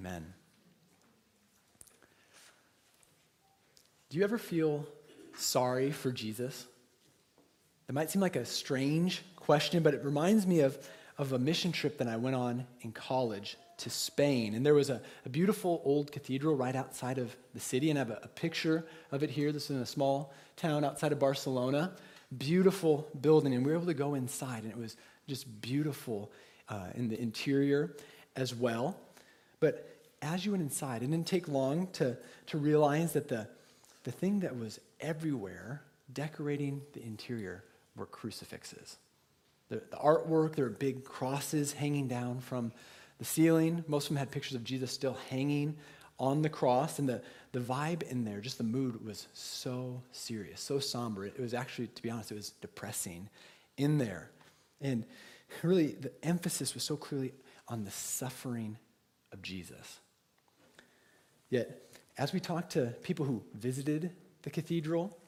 Amen. Do you ever feel sorry for Jesus? It might seem like a strange question, but it reminds me of, of a mission trip that I went on in college to Spain. And there was a, a beautiful old cathedral right outside of the city, and I have a, a picture of it here. This is in a small town outside of Barcelona. Beautiful building, and we were able to go inside, and it was just beautiful uh, in the interior as well. But as you went inside, it didn't take long to, to realize that the, the thing that was everywhere decorating the interior were crucifixes. The, the artwork, there were big crosses hanging down from the ceiling. Most of them had pictures of Jesus still hanging on the cross. And the, the vibe in there, just the mood was so serious, so somber. It was actually, to be honest, it was depressing in there. And really, the emphasis was so clearly on the suffering of Jesus. Yet, as we talked to people who visited the cathedral,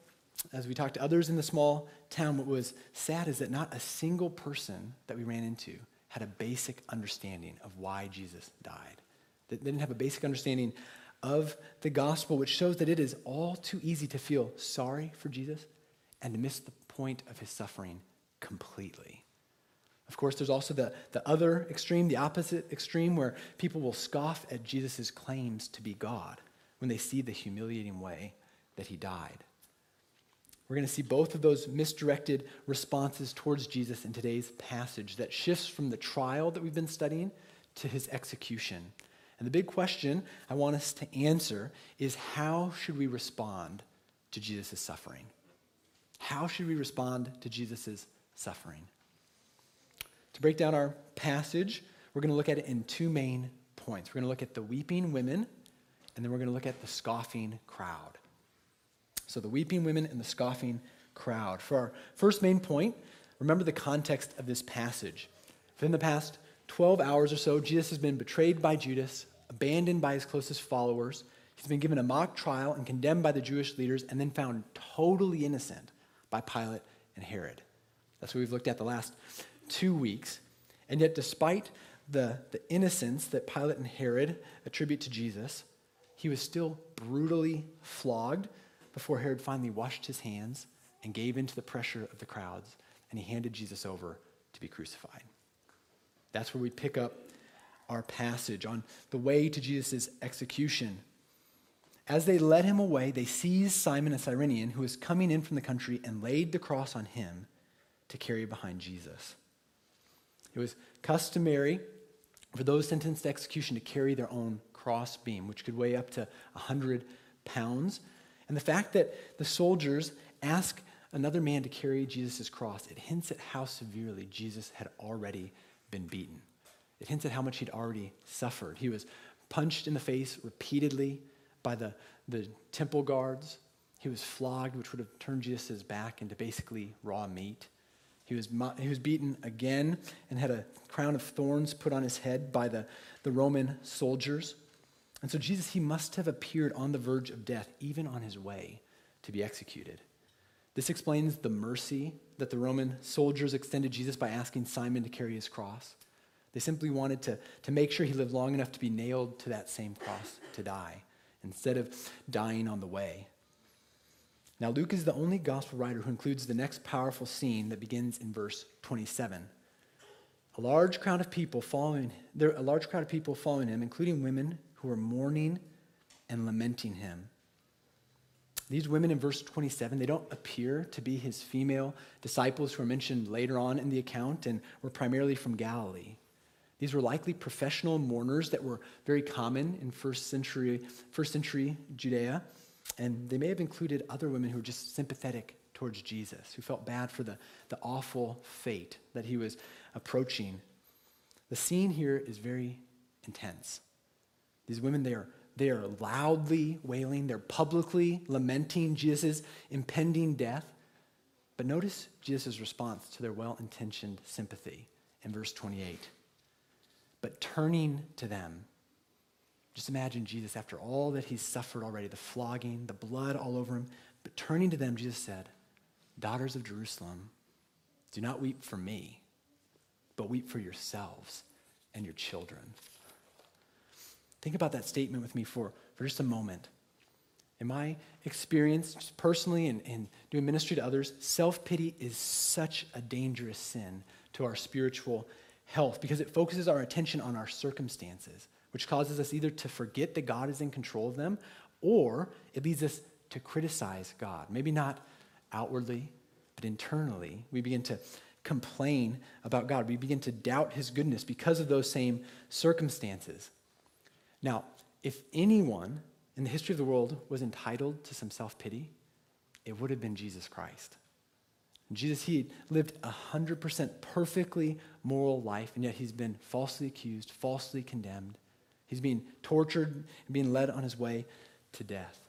as we talked to others in the small town, what was sad is that not a single person that we ran into had a basic understanding of why Jesus died. They didn't have a basic understanding of the gospel, which shows that it is all too easy to feel sorry for Jesus and to miss the point of his suffering completely. Of course, there's also the, the other extreme, the opposite extreme, where people will scoff at Jesus' claims to be God when they see the humiliating way that he died. We're going to see both of those misdirected responses towards Jesus in today's passage that shifts from the trial that we've been studying to his execution. And the big question I want us to answer is how should we respond to Jesus' suffering? How should we respond to Jesus' suffering? To break down our passage, we're going to look at it in two main points. We're going to look at the weeping women, and then we're going to look at the scoffing crowd. So the weeping women and the scoffing crowd. For our first main point, remember the context of this passage. Within the past 12 hours or so, Jesus has been betrayed by Judas, abandoned by his closest followers. He's been given a mock trial and condemned by the Jewish leaders, and then found totally innocent by Pilate and Herod. That's what we've looked at the last two weeks. And yet, despite the, the innocence that Pilate and Herod attribute to Jesus, he was still brutally flogged before Herod finally washed his hands and gave in to the pressure of the crowds, and he handed Jesus over to be crucified. That's where we pick up our passage on the way to Jesus' execution. As they led him away, they seized Simon a Cyrenian, who was coming in from the country, and laid the cross on him to carry behind Jesus. It was customary for those sentenced to execution to carry their own cross beam, which could weigh up to 100 pounds. And the fact that the soldiers ask another man to carry Jesus' cross, it hints at how severely Jesus had already been beaten. It hints at how much he'd already suffered. He was punched in the face repeatedly by the, the temple guards. He was flogged, which would have turned Jesus' back into basically raw meat. He was, he was beaten again and had a crown of thorns put on his head by the, the Roman soldiers. And so Jesus, he must have appeared on the verge of death, even on his way to be executed. This explains the mercy that the Roman soldiers extended Jesus by asking Simon to carry his cross. They simply wanted to, to make sure he lived long enough to be nailed to that same cross to die, instead of dying on the way. Now, Luke is the only gospel writer who includes the next powerful scene that begins in verse 27. A large crowd of people following there, a large crowd of people following him, including women who are mourning and lamenting him. These women in verse 27, they don't appear to be his female disciples who are mentioned later on in the account and were primarily from Galilee. These were likely professional mourners that were very common in first century, first century Judea. And they may have included other women who were just sympathetic towards Jesus, who felt bad for the, the awful fate that he was approaching. The scene here is very intense. These women, they are, they are loudly wailing, they're publicly lamenting Jesus' impending death. But notice Jesus' response to their well intentioned sympathy in verse 28. But turning to them, just imagine Jesus, after all that he's suffered already the flogging, the blood all over him. But turning to them, Jesus said, Daughters of Jerusalem, do not weep for me, but weep for yourselves and your children. Think about that statement with me for, for just a moment. In my experience, personally and, and doing ministry to others, self pity is such a dangerous sin to our spiritual health because it focuses our attention on our circumstances, which causes us either to forget that God is in control of them or it leads us to criticize God. Maybe not outwardly, but internally. We begin to complain about God. We begin to doubt his goodness because of those same circumstances. Now, if anyone in the history of the world was entitled to some self pity, it would have been Jesus Christ. Jesus, he lived a 100% perfectly moral life, and yet he's been falsely accused, falsely condemned. He's being tortured and being led on his way to death.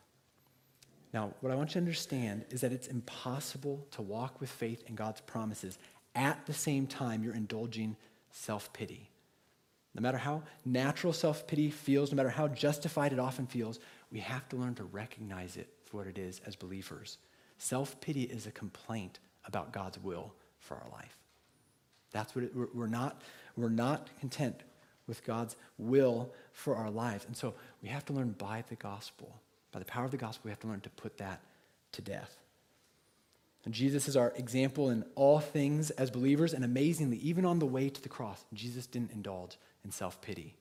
Now, what I want you to understand is that it's impossible to walk with faith in God's promises at the same time you're indulging self pity. No matter how natural self pity feels, no matter how justified it often feels, we have to learn to recognize it for what it is as believers. Self pity is a complaint about God's will for our life. That's what it, we're, not, we're not content with God's will for our lives. And so we have to learn by the gospel, by the power of the gospel, we have to learn to put that to death. And Jesus is our example in all things as believers, and amazingly, even on the way to the cross, Jesus didn't indulge in self pity.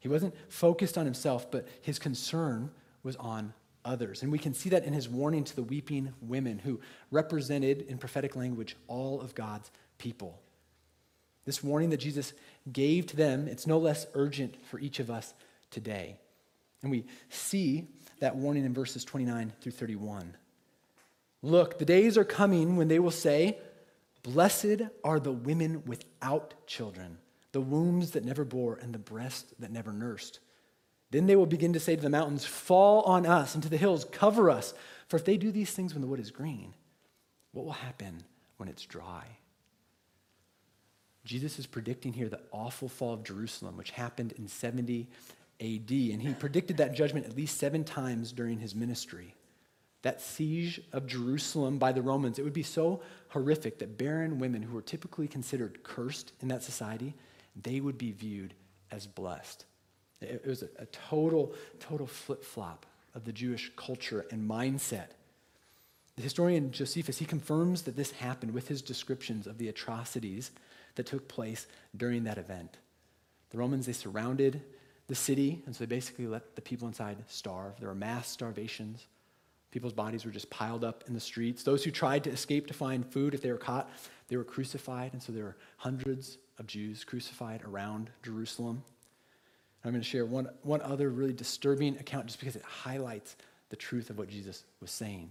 He wasn't focused on himself, but his concern was on others. And we can see that in his warning to the weeping women who represented, in prophetic language, all of God's people. This warning that Jesus gave to them, it's no less urgent for each of us today. And we see that warning in verses 29 through 31. Look, the days are coming when they will say, Blessed are the women without children, the wombs that never bore, and the breasts that never nursed. Then they will begin to say to the mountains, Fall on us, and to the hills, cover us. For if they do these things when the wood is green, what will happen when it's dry? Jesus is predicting here the awful fall of Jerusalem, which happened in 70 AD. And he predicted that judgment at least seven times during his ministry that siege of Jerusalem by the Romans, it would be so horrific that barren women who were typically considered cursed in that society, they would be viewed as blessed. It was a, total, total flip flop of the Jewish culture and mindset. The historian Josephus, he confirms that this happened with his descriptions of the atrocities that took place during that event. The Romans, they surrounded the city, and so they basically let the people inside starve. There were mass starvations. People's bodies were just piled up in the streets. Those who tried to escape to find food, if they were caught, they were crucified. And so there were hundreds of Jews crucified around Jerusalem. I'm going to share one, one other really disturbing account just because it highlights the truth of what Jesus was saying.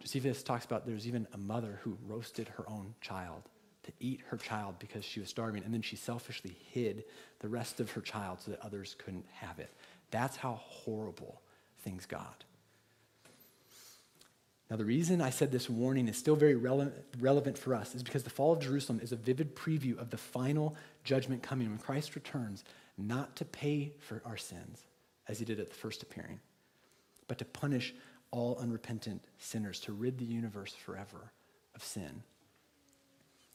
Josephus talks about there's even a mother who roasted her own child to eat her child because she was starving, and then she selfishly hid the rest of her child so that others couldn't have it. That's how horrible things got. Now, the reason I said this warning is still very relevant, relevant for us is because the fall of Jerusalem is a vivid preview of the final judgment coming when Christ returns, not to pay for our sins, as he did at the first appearing, but to punish all unrepentant sinners, to rid the universe forever of sin.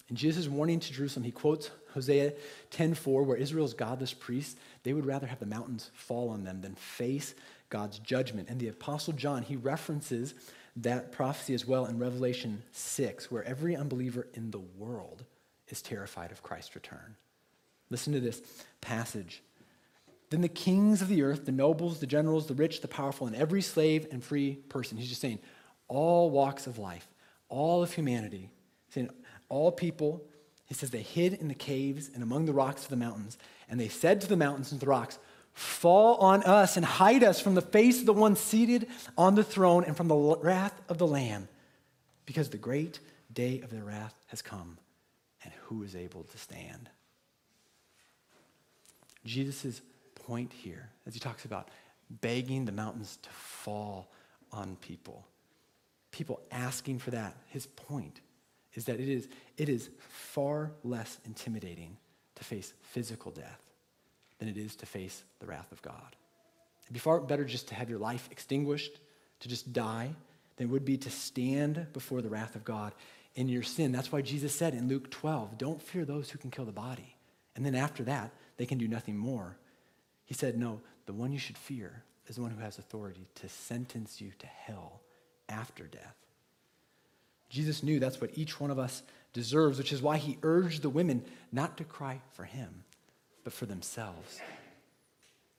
In Jesus' warning to Jerusalem, he quotes Hosea 10:4, where Israel's godless priests, they would rather have the mountains fall on them than face God's judgment. And the Apostle John, he references that prophecy as well in Revelation 6, where every unbeliever in the world is terrified of Christ's return. Listen to this passage. Then the kings of the earth, the nobles, the generals, the rich, the powerful, and every slave and free person, he's just saying, all walks of life, all of humanity, saying, all people, he says, they hid in the caves and among the rocks of the mountains, and they said to the mountains and the rocks, Fall on us and hide us from the face of the one seated on the throne and from the wrath of the Lamb, because the great day of their wrath has come, and who is able to stand? Jesus' point here, as he talks about begging the mountains to fall on people, people asking for that, his point is that it is, it is far less intimidating to face physical death than it is to face the wrath of God. It'd be far better just to have your life extinguished, to just die, than it would be to stand before the wrath of God in your sin. That's why Jesus said in Luke 12, don't fear those who can kill the body. And then after that, they can do nothing more. He said, No, the one you should fear is the one who has authority to sentence you to hell after death. Jesus knew that's what each one of us deserves, which is why he urged the women not to cry for him, but for themselves.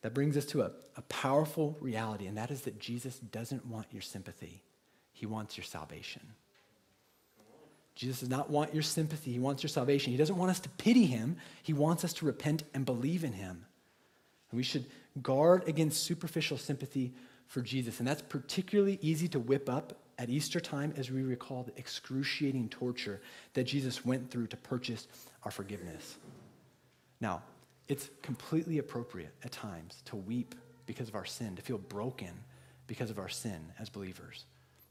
That brings us to a, a powerful reality, and that is that Jesus doesn't want your sympathy, he wants your salvation. Jesus does not want your sympathy. He wants your salvation. He doesn't want us to pity him. He wants us to repent and believe in him. And we should guard against superficial sympathy for Jesus. And that's particularly easy to whip up at Easter time as we recall the excruciating torture that Jesus went through to purchase our forgiveness. Now, it's completely appropriate at times to weep because of our sin, to feel broken because of our sin as believers.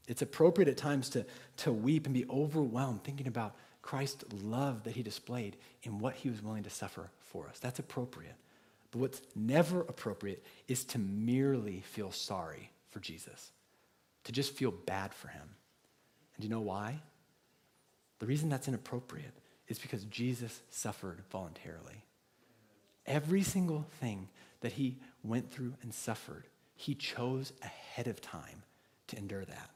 It's appropriate at times to, to weep and be overwhelmed thinking about Christ's love that he displayed in what he was willing to suffer for us. That's appropriate. But what's never appropriate is to merely feel sorry for Jesus, to just feel bad for him. And do you know why? The reason that's inappropriate is because Jesus suffered voluntarily. Every single thing that he went through and suffered, he chose ahead of time to endure that.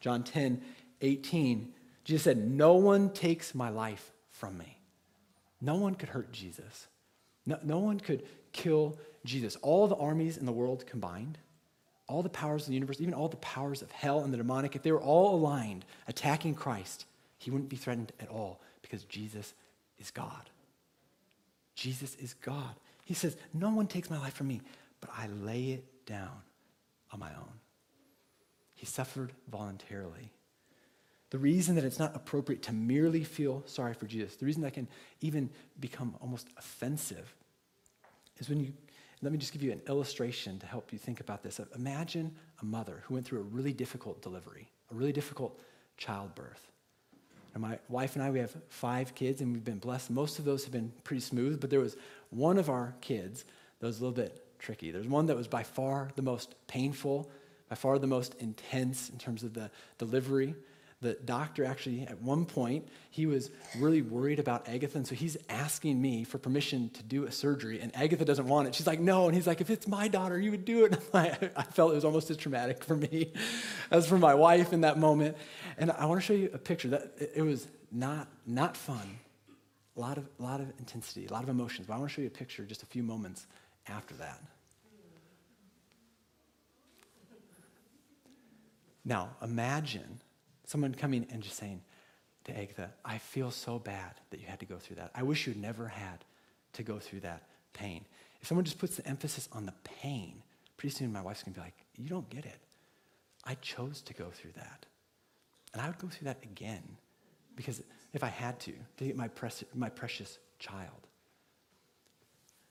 John 10, 18, Jesus said, No one takes my life from me. No one could hurt Jesus. No, no one could kill Jesus. All the armies in the world combined, all the powers of the universe, even all the powers of hell and the demonic, if they were all aligned attacking Christ, he wouldn't be threatened at all because Jesus is God. Jesus is God. He says, No one takes my life from me, but I lay it down on my own. He suffered voluntarily. The reason that it's not appropriate to merely feel sorry for Jesus, the reason that can even become almost offensive, is when you, let me just give you an illustration to help you think about this. Imagine a mother who went through a really difficult delivery, a really difficult childbirth. And my wife and I, we have five kids, and we've been blessed. Most of those have been pretty smooth, but there was one of our kids that was a little bit tricky. There's one that was by far the most painful, by far the most intense in terms of the delivery the doctor actually, at one point, he was really worried about Agatha, and so he's asking me for permission to do a surgery, and Agatha doesn't want it. She's like, no, and he's like, if it's my daughter, you would do it. I felt it was almost as traumatic for me as for my wife in that moment. And I want to show you a picture that it was not, not fun, a lot of, a lot of intensity, a lot of emotions, but I want to show you a picture just a few moments after that. Now, imagine Someone coming and just saying to Agatha, I feel so bad that you had to go through that. I wish you'd never had to go through that pain. If someone just puts the emphasis on the pain, pretty soon my wife's gonna be like, You don't get it. I chose to go through that. And I would go through that again because if I had to, to get my, precious, my precious child.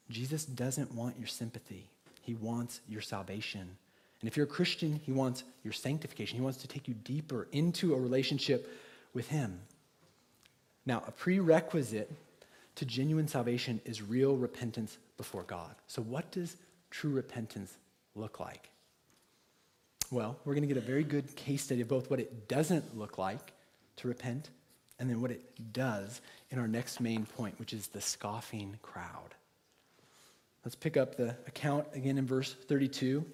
Jesus doesn't want your sympathy, He wants your salvation. And if you're a Christian, He wants your sanctification. He wants to take you deeper into a relationship with Him. Now, a prerequisite to genuine salvation is real repentance before God. So, what does true repentance look like? Well, we're going to get a very good case study of both what it doesn't look like to repent and then what it does in our next main point, which is the scoffing crowd. Let's pick up the account again in verse 32.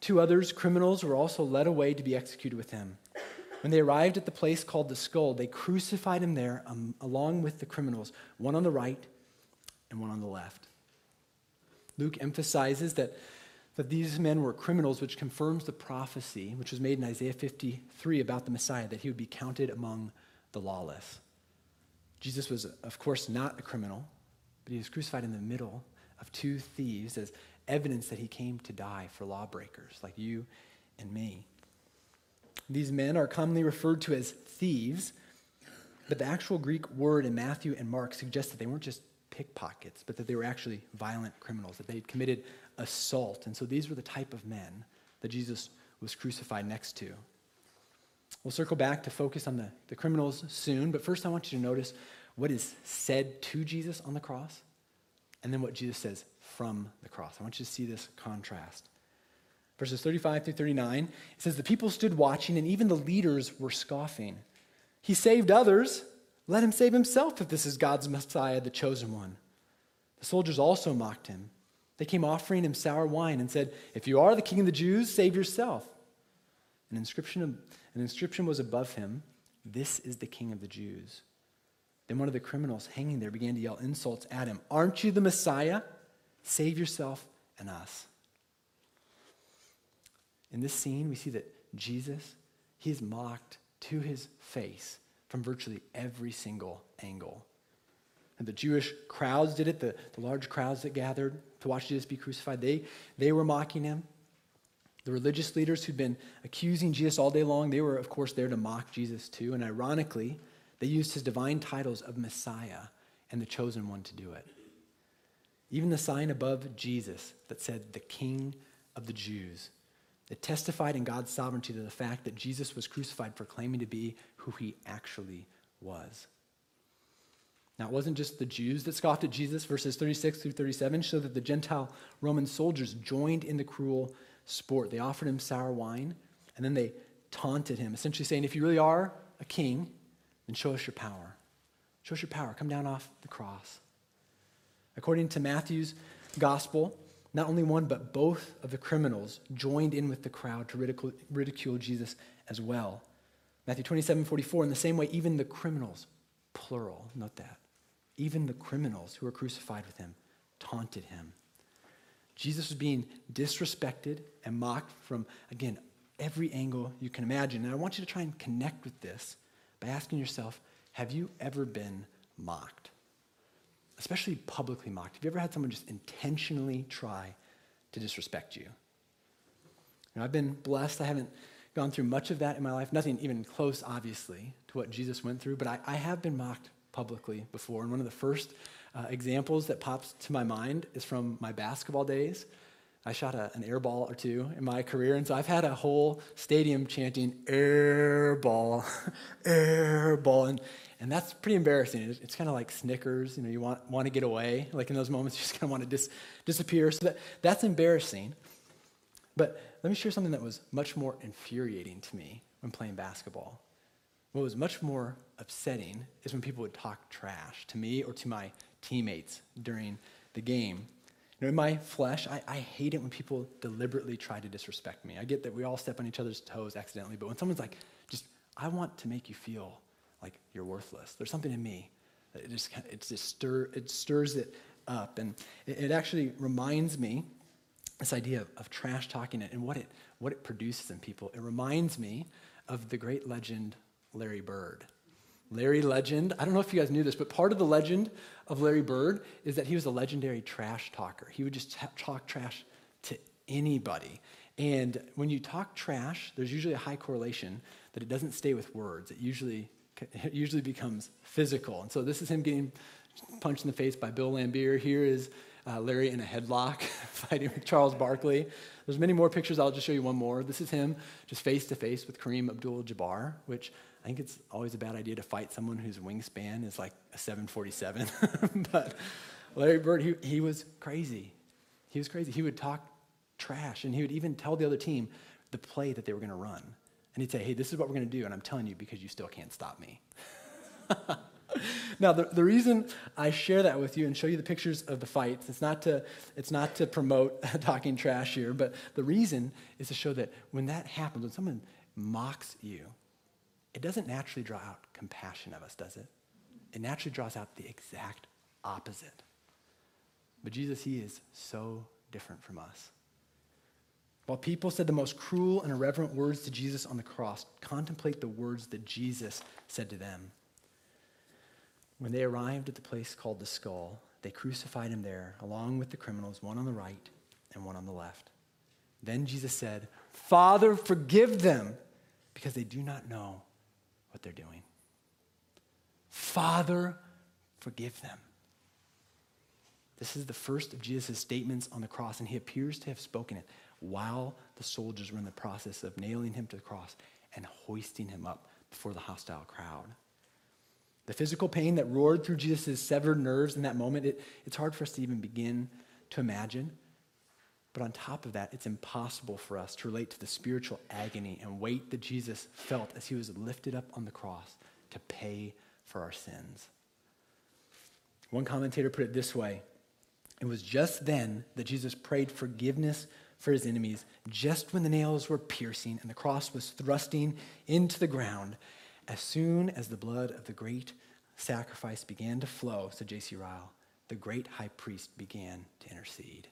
Two others, criminals, were also led away to be executed with him. When they arrived at the place called the skull, they crucified him there um, along with the criminals, one on the right and one on the left. Luke emphasizes that, that these men were criminals, which confirms the prophecy which was made in Isaiah 53 about the Messiah, that he would be counted among the lawless. Jesus was, of course, not a criminal, but he was crucified in the middle of two thieves as evidence that he came to die for lawbreakers like you and me. These men are commonly referred to as thieves, but the actual Greek word in Matthew and Mark suggests that they weren't just pickpockets, but that they were actually violent criminals, that they had committed assault. And so these were the type of men that Jesus was crucified next to. We'll circle back to focus on the, the criminals soon, but first I want you to notice what is said to Jesus on the cross and then what Jesus says from the cross. I want you to see this contrast. Verses 35 through 39, it says, The people stood watching, and even the leaders were scoffing. He saved others. Let him save himself if this is God's Messiah, the chosen one. The soldiers also mocked him. They came offering him sour wine and said, If you are the king of the Jews, save yourself. An inscription, an inscription was above him This is the king of the Jews. Then one of the criminals hanging there began to yell insults at him Aren't you the Messiah? Save yourself and us. In this scene, we see that Jesus, he is mocked to his face from virtually every single angle. And the Jewish crowds did it, the, the large crowds that gathered to watch Jesus be crucified, they, they were mocking him. The religious leaders who'd been accusing Jesus all day long, they were, of course, there to mock Jesus too. And ironically, they used his divine titles of Messiah and the chosen one to do it. Even the sign above Jesus that said, the King of the Jews, it testified in God's sovereignty to the fact that Jesus was crucified for claiming to be who he actually was. Now, it wasn't just the Jews that scoffed at Jesus. Verses 36 through 37 show that the Gentile Roman soldiers joined in the cruel sport. They offered him sour wine, and then they taunted him, essentially saying, If you really are a king, then show us your power. Show us your power. Come down off the cross. According to Matthew's gospel, not only one, but both of the criminals joined in with the crowd to ridicule, ridicule Jesus as well. Matthew 27 44, in the same way, even the criminals, plural, note that, even the criminals who were crucified with him taunted him. Jesus was being disrespected and mocked from, again, every angle you can imagine. And I want you to try and connect with this by asking yourself have you ever been mocked? Especially publicly mocked. Have you ever had someone just intentionally try to disrespect you? know, I've been blessed. I haven't gone through much of that in my life, nothing even close, obviously, to what Jesus went through, but I, I have been mocked publicly before. And one of the first uh, examples that pops to my mind is from my basketball days. I shot a, an air ball or two in my career, and so I've had a whole stadium chanting air ball, air ball, and, and that's pretty embarrassing. It's, it's kind of like Snickers, you know, you want, want to get away. Like in those moments, you just kind of want to dis, disappear. So that, that's embarrassing. But let me share something that was much more infuriating to me when playing basketball. What was much more upsetting is when people would talk trash to me or to my teammates during the game. You know, in my flesh, I, I hate it when people deliberately try to disrespect me. I get that we all step on each other's toes accidentally, but when someone's like, just, I want to make you feel like you're worthless, there's something in me that it just, it just stir, it stirs it up. And it, it actually reminds me, this idea of, of trash talking and what it, what it produces in people. It reminds me of the great legend Larry Bird. Larry Legend, I don't know if you guys knew this, but part of the legend of Larry Bird is that he was a legendary trash talker. He would just talk trash to anybody. And when you talk trash, there's usually a high correlation that it doesn't stay with words. It usually, it usually becomes physical. And so this is him getting punched in the face by Bill Laimbeer. Here is uh, Larry in a headlock fighting with Charles Barkley. There's many more pictures. I'll just show you one more. This is him just face to face with Kareem Abdul-Jabbar, which I think it's always a bad idea to fight someone whose wingspan is like a 747. but Larry Bird, he, he was crazy. He was crazy. He would talk trash, and he would even tell the other team the play that they were going to run. And he'd say, hey, this is what we're going to do, and I'm telling you because you still can't stop me. now, the, the reason I share that with you and show you the pictures of the fights, it's not to, it's not to promote talking trash here, but the reason is to show that when that happens, when someone mocks you, it doesn't naturally draw out compassion of us, does it? It naturally draws out the exact opposite. But Jesus, he is so different from us. While people said the most cruel and irreverent words to Jesus on the cross, contemplate the words that Jesus said to them. When they arrived at the place called the skull, they crucified him there, along with the criminals, one on the right and one on the left. Then Jesus said, Father, forgive them, because they do not know what they're doing. Father, forgive them. This is the first of Jesus' statements on the cross, and he appears to have spoken it while the soldiers were in the process of nailing him to the cross and hoisting him up before the hostile crowd. The physical pain that roared through Jesus' severed nerves in that moment, it, it's hard for us to even begin to imagine. But on top of that, it's impossible for us to relate to the spiritual agony and weight that Jesus felt as he was lifted up on the cross to pay for our sins. One commentator put it this way It was just then that Jesus prayed forgiveness for his enemies, just when the nails were piercing and the cross was thrusting into the ground. As soon as the blood of the great sacrifice began to flow, said J.C. Ryle, the great high priest began to intercede.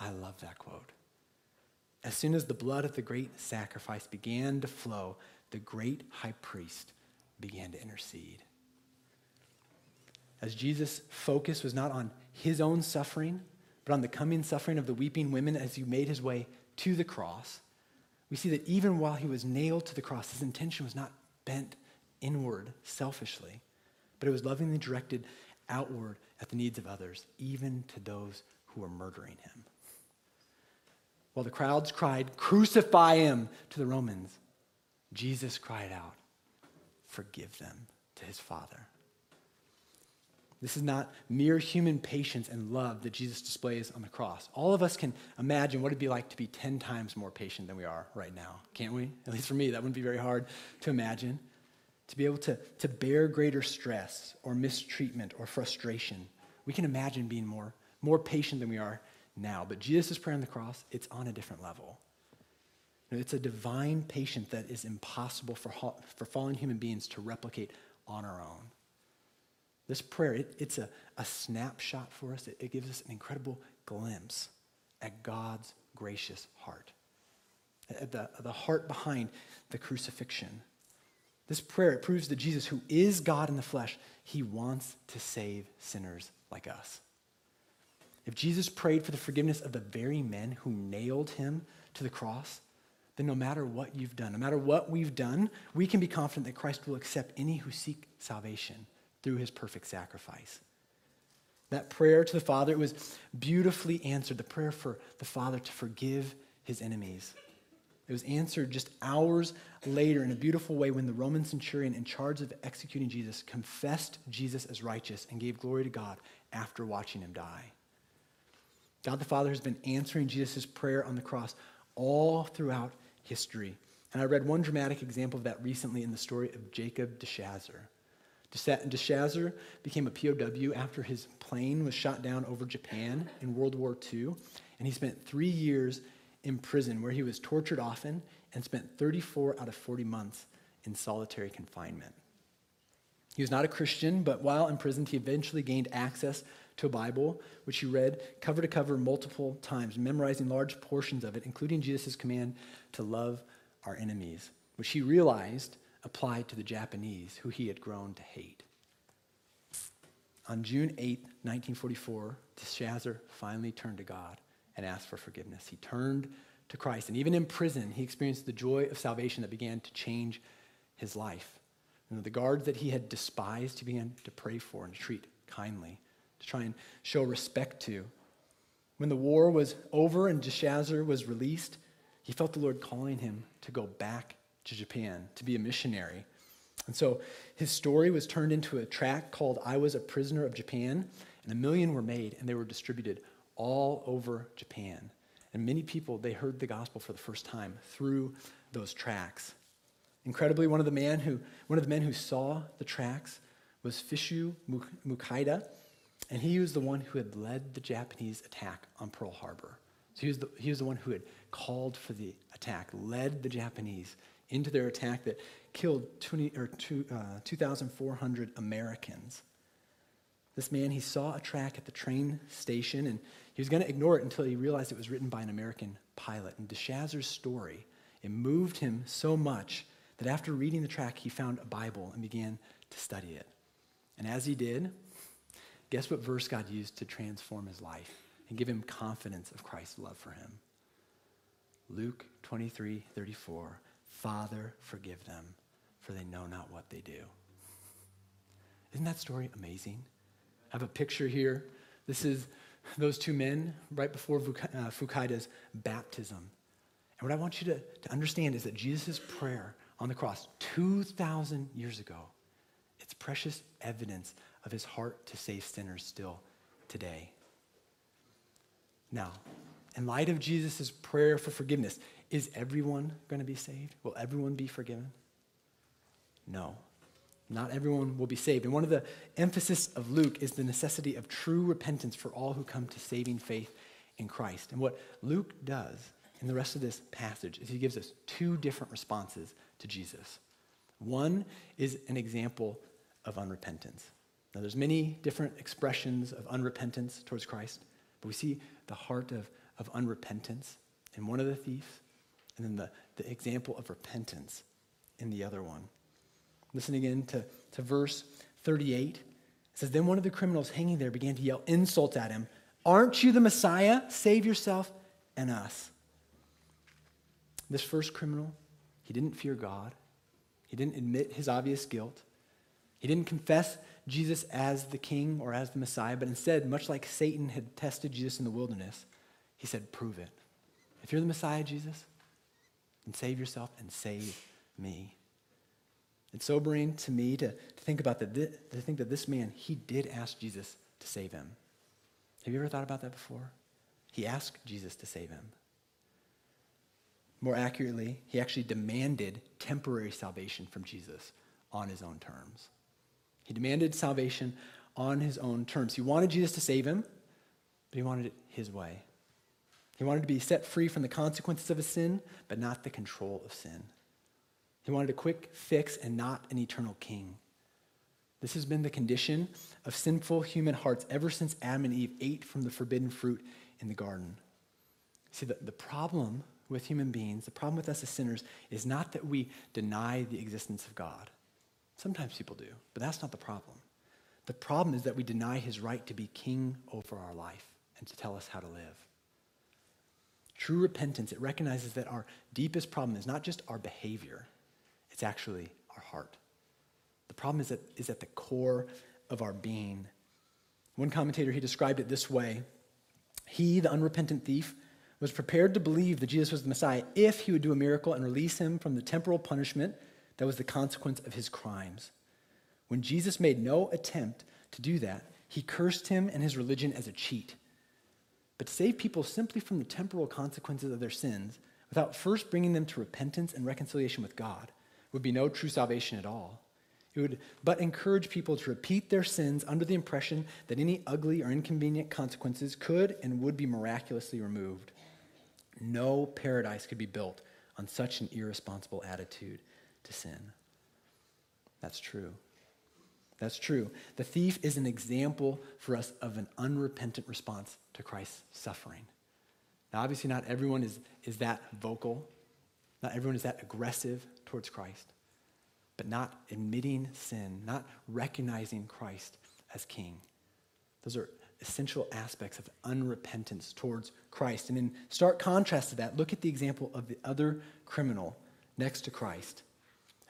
I love that quote. As soon as the blood of the great sacrifice began to flow, the great high priest began to intercede. As Jesus' focus was not on his own suffering, but on the coming suffering of the weeping women as he made his way to the cross, we see that even while he was nailed to the cross, his intention was not bent inward selfishly, but it was lovingly directed outward at the needs of others, even to those who were murdering him. While the crowds cried, Crucify him to the Romans, Jesus cried out, Forgive them to his Father. This is not mere human patience and love that Jesus displays on the cross. All of us can imagine what it'd be like to be 10 times more patient than we are right now, can't we? At least for me, that wouldn't be very hard to imagine. To be able to, to bear greater stress or mistreatment or frustration. We can imagine being more, more patient than we are now. But Jesus' prayer on the cross, it's on a different level. It's a divine patience that is impossible for, for fallen human beings to replicate on our own. This prayer, it, it's a, a snapshot for us. It, it gives us an incredible glimpse at God's gracious heart, at the, the heart behind the crucifixion. This prayer, it proves that Jesus, who is God in the flesh, he wants to save sinners like us. If Jesus prayed for the forgiveness of the very men who nailed him to the cross, then no matter what you've done, no matter what we've done, we can be confident that Christ will accept any who seek salvation through his perfect sacrifice. That prayer to the Father, it was beautifully answered. The prayer for the Father to forgive his enemies. It was answered just hours later in a beautiful way when the Roman centurion in charge of executing Jesus confessed Jesus as righteous and gave glory to God after watching him die. God the Father has been answering Jesus' prayer on the cross all throughout history. And I read one dramatic example of that recently in the story of Jacob DeShazer. DeShazer became a POW after his plane was shot down over Japan in World War II, and he spent three years in prison where he was tortured often and spent 34 out of 40 months in solitary confinement. He was not a Christian, but while imprisoned, he eventually gained access to a Bible, which he read cover to cover multiple times, memorizing large portions of it, including Jesus' command to love our enemies, which he realized applied to the Japanese, who he had grown to hate. On June 8, 1944, DeShazer finally turned to God and asked for forgiveness. He turned to Christ, and even in prison, he experienced the joy of salvation that began to change his life. And the guards that he had despised, he began to pray for and treat kindly, to try and show respect to. When the war was over and DeShazer was released, he felt the Lord calling him to go back to Japan to be a missionary. And so his story was turned into a tract called I Was a Prisoner of Japan, and a million were made, and they were distributed all over Japan. And many people, they heard the gospel for the first time through those tracks. Incredibly, one of the, man who, one of the men who saw the tracks was Fishu Mukaida, and he was the one who had led the Japanese attack on Pearl Harbor. So he was the, he was the one who had called for the attack, led the Japanese into their attack that killed 20, or two, uh, 2,400 Americans. This man, he saw a track at the train station and he was going to ignore it until he realized it was written by an American pilot. And DeShazer's story, it moved him so much that after reading the track, he found a Bible and began to study it. And as he did, guess what verse God used to transform his life and give him confidence of Christ's love for him? Luke 23 34. Father, forgive them, for they know not what they do. Isn't that story amazing? I have a picture here. This is those two men right before uh, Fuchida's baptism. And what I want you to, to understand is that Jesus' prayer on the cross 2,000 years ago, it's precious evidence of his heart to save sinners still today. Now, in light of Jesus' prayer for forgiveness, is everyone going to be saved? Will everyone be forgiven? No. Not everyone will be saved. And one of the emphasis of Luke is the necessity of true repentance for all who come to saving faith in Christ. And what Luke does in the rest of this passage is he gives us two different responses to Jesus. One is an example of unrepentance. Now, there's many different expressions of unrepentance towards Christ, but we see the heart of, of unrepentance in one of the thieves, and then the, the example of repentance in the other one. Listen again to, to verse 38. It says, Then one of the criminals hanging there began to yell insults at him. Aren't you the Messiah? Save yourself and us. This first criminal, he didn't fear God. He didn't admit his obvious guilt. He didn't confess Jesus as the king or as the Messiah, but instead, much like Satan had tested Jesus in the wilderness, he said, Prove it. If you're the Messiah, Jesus, then save yourself and save me. It's sobering to me to, to think about that, to think that this man, he did ask Jesus to save him. Have you ever thought about that before? He asked Jesus to save him. More accurately, he actually demanded temporary salvation from Jesus on his own terms. He demanded salvation on his own terms. He wanted Jesus to save him, but he wanted it his way. He wanted to be set free from the consequences of his sin, but not the control of sin. He wanted a quick fix and not an eternal king. This has been the condition of sinful human hearts ever since Adam and Eve ate from the forbidden fruit in the garden. See, the, the problem with human beings, the problem with us as sinners, is not that we deny the existence of God. Sometimes people do, but that's not the problem. The problem is that we deny his right to be king over our life and to tell us how to live. True repentance, it recognizes that our deepest problem is not just our behavior, it's actually our heart. The problem is, that, is at the core of our being. One commentator, he described it this way He, the unrepentant thief, was prepared to believe that Jesus was the Messiah if he would do a miracle and release him from the temporal punishment that was the consequence of his crimes. When Jesus made no attempt to do that, he cursed him and his religion as a cheat. But to save people simply from the temporal consequences of their sins, without first bringing them to repentance and reconciliation with God, would be no true salvation at all. It would but encourage people to repeat their sins under the impression that any ugly or inconvenient consequences could and would be miraculously removed. No paradise could be built on such an irresponsible attitude to sin. That's true. That's true. The thief is an example for us of an unrepentant response to Christ's suffering. Now, obviously, not everyone is, is that vocal, not everyone is that aggressive towards Christ, but not admitting sin, not recognizing Christ as king. Those are essential aspects of unrepentance towards Christ. And in stark contrast to that, look at the example of the other criminal next to Christ.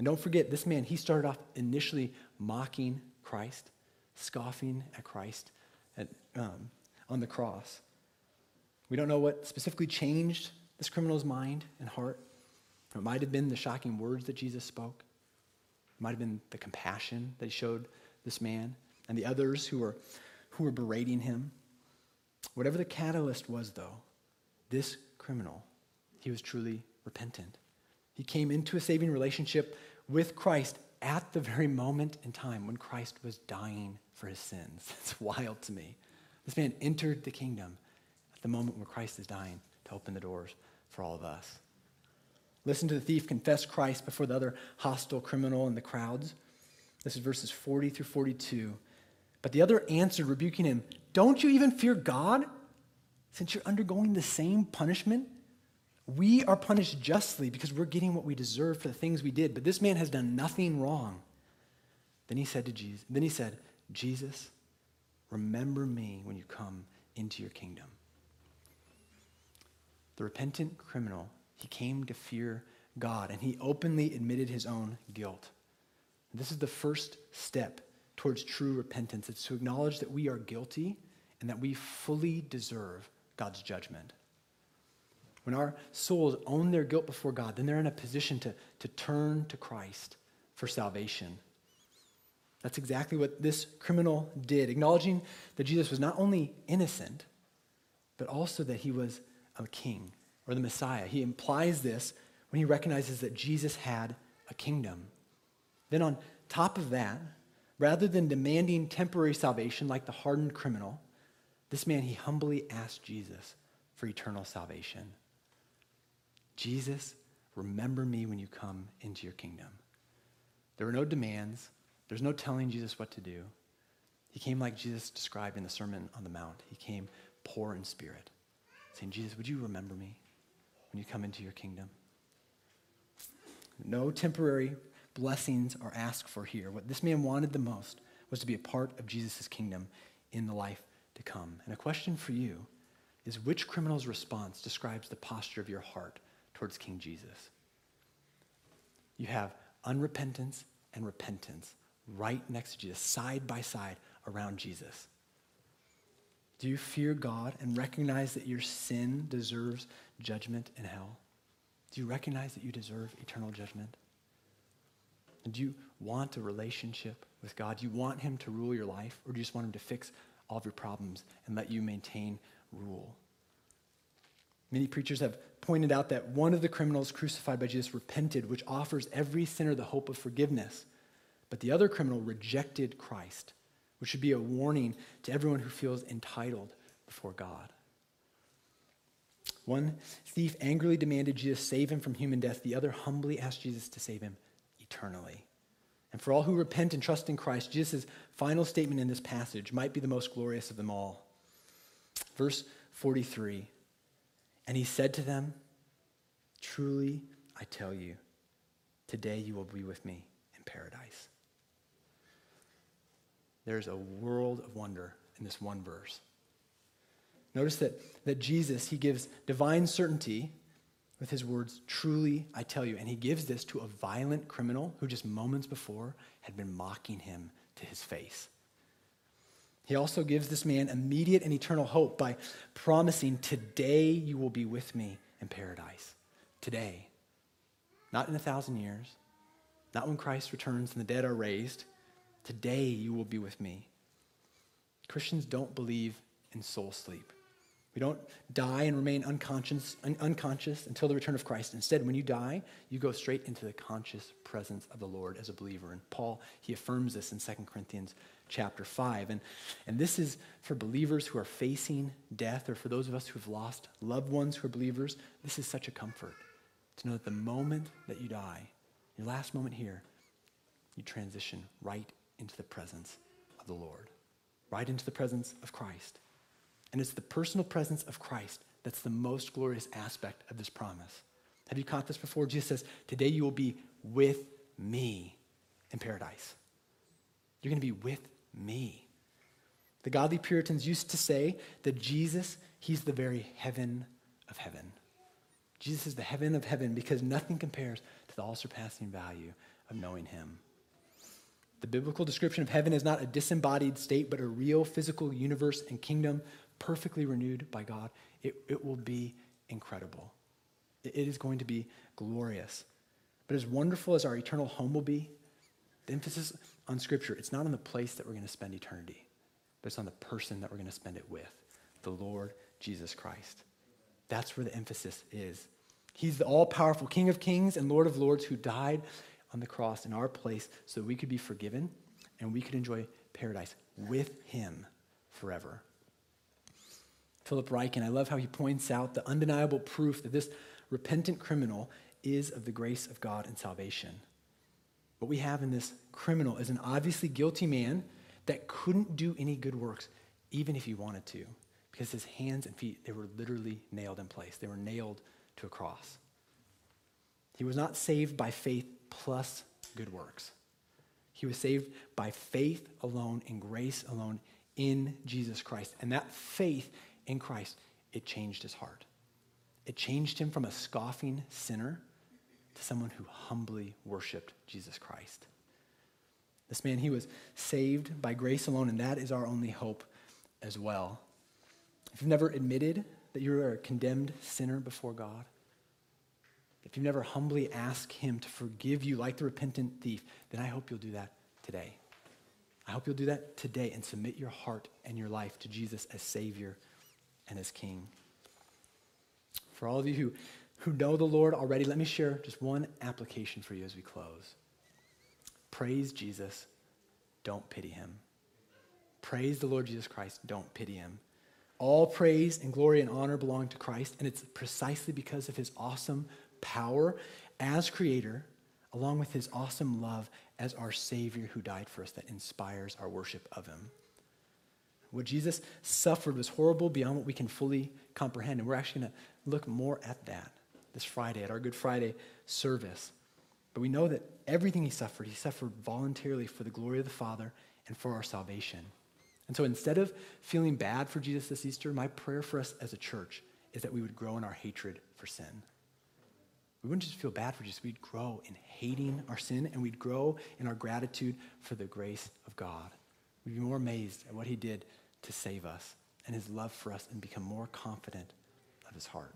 And don't forget, this man, he started off initially mocking Christ, scoffing at Christ at, um, on the cross. We don't know what specifically changed this criminal's mind and heart. It might have been the shocking words that Jesus spoke. It might have been the compassion that he showed this man and the others who were, who were berating him. Whatever the catalyst was, though, this criminal, he was truly repentant. He came into a saving relationship with Christ at the very moment in time when Christ was dying for his sins. It's wild to me. This man entered the kingdom at the moment when Christ is dying to open the doors for all of us. Listen to the thief confess Christ before the other hostile criminal in the crowds. This is verses 40 through 42. But the other answered, rebuking him, Don't you even fear God, since you're undergoing the same punishment? We are punished justly because we're getting what we deserve for the things we did, but this man has done nothing wrong. Then he said to Jesus, then he said, Jesus, remember me when you come into your kingdom. The repentant criminal, he came to fear God and he openly admitted his own guilt. This is the first step towards true repentance. It's to acknowledge that we are guilty and that we fully deserve God's judgment. When our souls own their guilt before God, then they're in a position to, to turn to Christ for salvation. That's exactly what this criminal did, acknowledging that Jesus was not only innocent, but also that he was a king or the Messiah. He implies this when he recognizes that Jesus had a kingdom. Then on top of that, rather than demanding temporary salvation like the hardened criminal, this man, he humbly asked Jesus for eternal salvation. Jesus, remember me when you come into your kingdom. There were no demands, there's no telling Jesus what to do. He came like Jesus described in the Sermon on the Mount. He came poor in spirit, saying, Jesus, would you remember me when you come into your kingdom? No temporary blessings are asked for here. What this man wanted the most was to be a part of Jesus' kingdom in the life to come. And a question for you is which criminal's response describes the posture of your heart towards King Jesus? You have unrepentance and repentance right next to Jesus, side by side around Jesus. Do you fear God and recognize that your sin deserves judgment in hell? Do you recognize that you deserve eternal judgment? And do you want a relationship with God? Do you want Him to rule your life, or do you just want Him to fix all of your problems and let you maintain rule? Many preachers have pointed out that one of the criminals crucified by Jesus repented, which offers every sinner the hope of forgiveness. But the other criminal rejected Christ, which should be a warning to everyone who feels entitled before God. One thief angrily demanded Jesus save him from human death. The other humbly asked Jesus to save him eternally. And for all who repent and trust in Christ, Jesus' final statement in this passage might be the most glorious of them all. Verse 43 And he said to them, Truly, I tell you, today you will be with me in paradise. There's a world of wonder in this one verse. Notice that, that Jesus, he gives divine certainty with his words, Truly, I tell you. And he gives this to a violent criminal who just moments before had been mocking him to his face. He also gives this man immediate and eternal hope by promising, Today you will be with me in paradise. Today. Not in a thousand years, not when Christ returns and the dead are raised. Today you will be with me. Christians don't believe in soul sleep. We don't die and remain unconscious, un- unconscious until the return of Christ. Instead, when you die, you go straight into the conscious presence of the Lord as a believer. And Paul, he affirms this in 2 Corinthians chapter 5. And, and this is for believers who are facing death or for those of us who have lost loved ones who are believers. This is such a comfort to know that the moment that you die, your last moment here, you transition right into the presence of the Lord, right into the presence of Christ. And it's the personal presence of Christ that's the most glorious aspect of this promise. Have you caught this before? Jesus says, Today you will be with me in paradise. You're going to be with me. The godly Puritans used to say that Jesus, he's the very heaven of heaven. Jesus is the heaven of heaven because nothing compares to the all surpassing value of knowing him. The biblical description of heaven is not a disembodied state, but a real physical universe and kingdom perfectly renewed by God, it, it will be incredible. It, it is going to be glorious. But as wonderful as our eternal home will be, the emphasis on Scripture, it's not on the place that we're going to spend eternity, but it's on the person that we're going to spend it with the Lord Jesus Christ. That's where the emphasis is. He's the all powerful King of kings and Lord of lords who died on the cross in our place so we could be forgiven and we could enjoy paradise with him forever. Philip Ryken, I love how he points out the undeniable proof that this repentant criminal is of the grace of God and salvation. What we have in this criminal is an obviously guilty man that couldn't do any good works, even if he wanted to, because his hands and feet, they were literally nailed in place. They were nailed to a cross. He was not saved by faith plus good works. He was saved by faith alone and grace alone in Jesus Christ. And that faith in Christ, it changed his heart. It changed him from a scoffing sinner to someone who humbly worshiped Jesus Christ. This man, he was saved by grace alone, and that is our only hope as well. If you've never admitted that you're a condemned sinner before God, if you've never humbly asked him to forgive you like the repentant thief, then I hope you'll do that today. I hope you'll do that today and submit your heart and your life to Jesus as Savior and as King. For all of you who, who know the Lord already, let me share just one application for you as we close. Praise Jesus, don't pity him. Praise the Lord Jesus Christ, don't pity him. All praise and glory and honor belong to Christ, and it's precisely because of his awesome power as creator, along with his awesome love as our Savior who died for us, that inspires our worship of him. What Jesus suffered was horrible beyond what we can fully comprehend, and we're actually going to look more at that this Friday at our Good Friday service. But we know that everything he suffered, he suffered voluntarily for the glory of the Father and for our salvation. And so instead of feeling bad for Jesus this Easter, my prayer for us as a church is that we would grow in our hatred for sin. We wouldn't just feel bad for Jesus, we'd grow in hating our sin and we'd grow in our gratitude for the grace of God. We'd be more amazed at what he did to save us and his love for us and become more confident of his heart.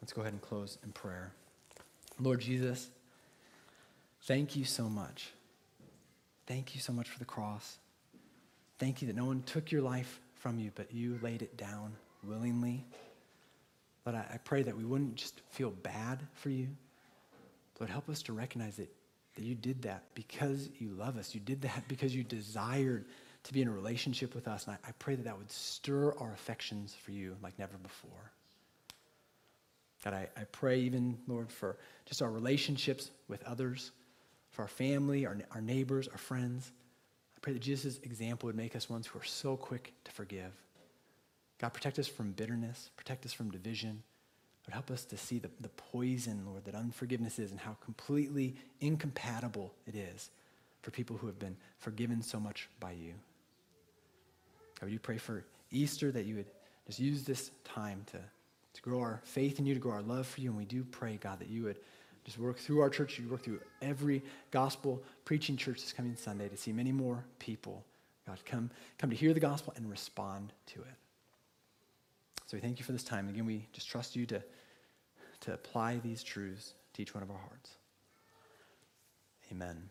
Let's go ahead and close in prayer. Lord Jesus, thank you so much. Thank you so much for the cross. Thank you that no one took your life from you, but you laid it down willingly. But I, I pray that we wouldn't just feel bad for you. Lord, help us to recognize that, that you did that because you love us. You did that because you desired to be in a relationship with us. And I, I pray that that would stir our affections for you like never before. God, I, I pray even, Lord, for just our relationships with others, for our family, our, our neighbors, our friends. I pray that Jesus' example would make us ones who are so quick to forgive. God, protect us from bitterness, protect us from division. But help us to see the, the poison, Lord, that unforgiveness is and how completely incompatible it is for people who have been forgiven so much by you. God, would you pray for Easter that you would just use this time to, to grow our faith in you, to grow our love for you. And we do pray, God, that you would just work through our church, you work through every gospel preaching church this coming Sunday to see many more people, God, come, come to hear the gospel and respond to it. So we thank you for this time. Again, we just trust you to, to apply these truths to each one of our hearts. Amen.